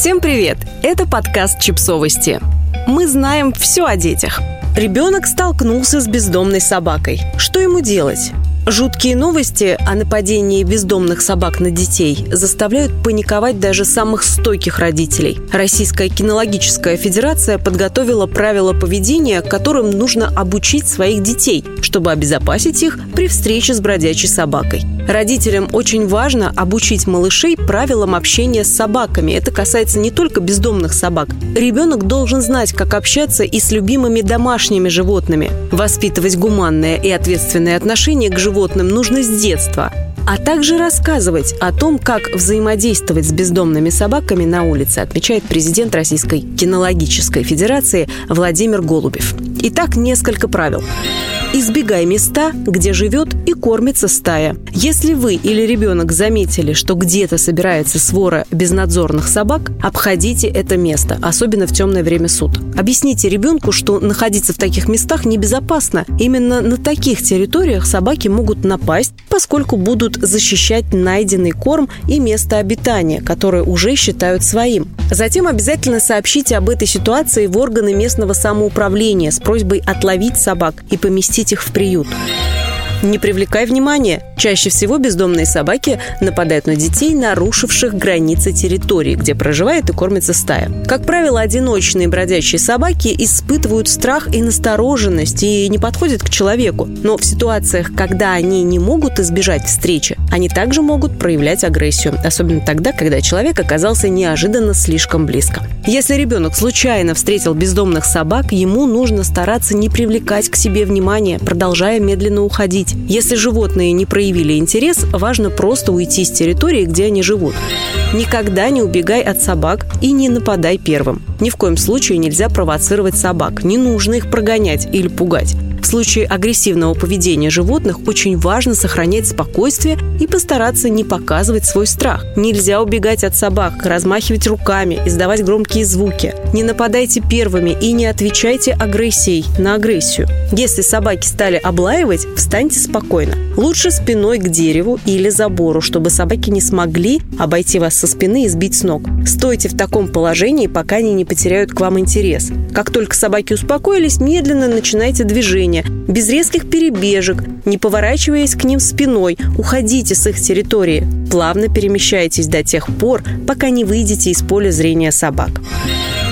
Всем привет! Это подкаст «Чипсовости». Мы знаем все о детях. Ребенок столкнулся с бездомной собакой. Что ему делать? Жуткие новости о нападении бездомных собак на детей заставляют паниковать даже самых стойких родителей. Российская кинологическая федерация подготовила правила поведения, которым нужно обучить своих детей, чтобы обезопасить их при встрече с бродячей собакой. Родителям очень важно обучить малышей правилам общения с собаками. Это касается не только бездомных собак. Ребенок должен знать, как общаться и с любимыми домашними животными. Воспитывать гуманное и ответственное отношение к животным нужно с детства а также рассказывать о том, как взаимодействовать с бездомными собаками на улице, отмечает президент Российской кинологической федерации Владимир Голубев. Итак, несколько правил. Избегай места, где живет и кормится стая. Если вы или ребенок заметили, что где-то собирается свора безнадзорных собак, обходите это место, особенно в темное время суток. Объясните ребенку, что находиться в таких местах небезопасно. Именно на таких территориях собаки могут напасть, поскольку будут защищать найденный корм и место обитания, которое уже считают своим. Затем обязательно сообщите об этой ситуации в органы местного самоуправления с просьбой отловить собак и поместить их в приют. Не привлекай внимания. Чаще всего бездомные собаки нападают на детей, нарушивших границы территории, где проживает и кормится стая. Как правило, одиночные бродячие собаки испытывают страх и настороженность и не подходят к человеку. Но в ситуациях, когда они не могут избежать встречи, они также могут проявлять агрессию, особенно тогда, когда человек оказался неожиданно слишком близко. Если ребенок случайно встретил бездомных собак, ему нужно стараться не привлекать к себе внимания, продолжая медленно уходить. Если животные не проявили интерес, важно просто уйти с территории, где они живут. Никогда не убегай от собак и не нападай первым. Ни в коем случае нельзя провоцировать собак. Не нужно их прогонять или пугать. В случае агрессивного поведения животных очень важно сохранять спокойствие и постараться не показывать свой страх. Нельзя убегать от собак, размахивать руками, издавать громкие звуки. Не нападайте первыми и не отвечайте агрессией на агрессию. Если собаки стали облаивать, встаньте спокойно. Лучше спиной к дереву или забору, чтобы собаки не смогли обойти вас со спины и сбить с ног. Стойте в таком положении, пока они не потеряют к вам интерес. Как только собаки успокоились, медленно начинайте движение движения, без резких перебежек, не поворачиваясь к ним спиной, уходите с их территории. Плавно перемещайтесь до тех пор, пока не выйдете из поля зрения собак.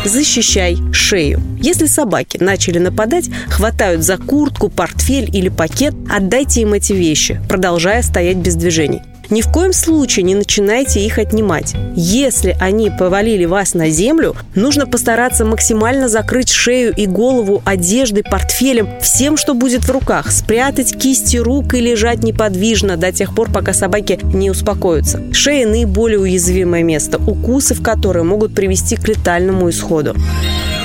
Защищай шею. Если собаки начали нападать, хватают за куртку, портфель или пакет, отдайте им эти вещи, продолжая стоять без движений. Ни в коем случае не начинайте их отнимать. Если они повалили вас на землю, нужно постараться максимально закрыть шею и голову одеждой, портфелем, всем, что будет в руках. Спрятать кисти рук и лежать неподвижно до тех пор, пока собаки не успокоятся. Шея – наиболее уязвимое место, укусы в которые могут привести к летальному исходу.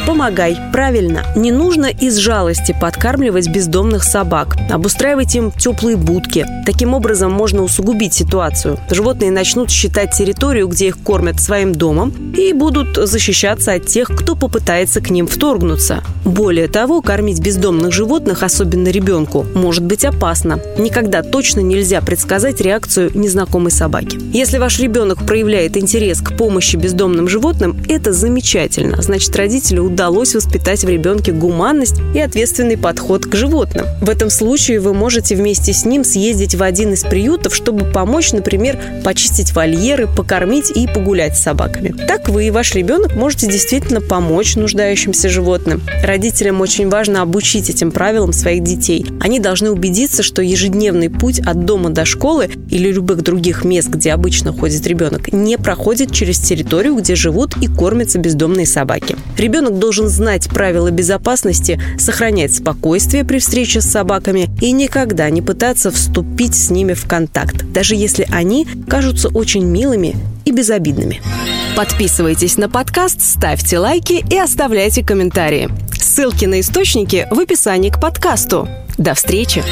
Помогай, правильно. Не нужно из жалости подкармливать бездомных собак. Обустраивать им теплые будки. Таким образом можно усугубить ситуацию. Животные начнут считать территорию, где их кормят, своим домом и будут защищаться от тех, кто попытается к ним вторгнуться. Более того, кормить бездомных животных, особенно ребенку, может быть опасно. Никогда точно нельзя предсказать реакцию незнакомой собаки. Если ваш ребенок проявляет интерес к помощи бездомным животным, это замечательно. Значит, родители удалось воспитать в ребенке гуманность и ответственный подход к животным. В этом случае вы можете вместе с ним съездить в один из приютов, чтобы помочь, например, почистить вольеры, покормить и погулять с собаками. Так вы и ваш ребенок можете действительно помочь нуждающимся животным. Родителям очень важно обучить этим правилам своих детей. Они должны убедиться, что ежедневный путь от дома до школы или любых других мест, где обычно ходит ребенок, не проходит через территорию, где живут и кормятся бездомные собаки. Ребенок должен знать правила безопасности, сохранять спокойствие при встрече с собаками и никогда не пытаться вступить с ними в контакт, даже если они кажутся очень милыми и безобидными. Подписывайтесь на подкаст, ставьте лайки и оставляйте комментарии. Ссылки на источники в описании к подкасту. До встречи!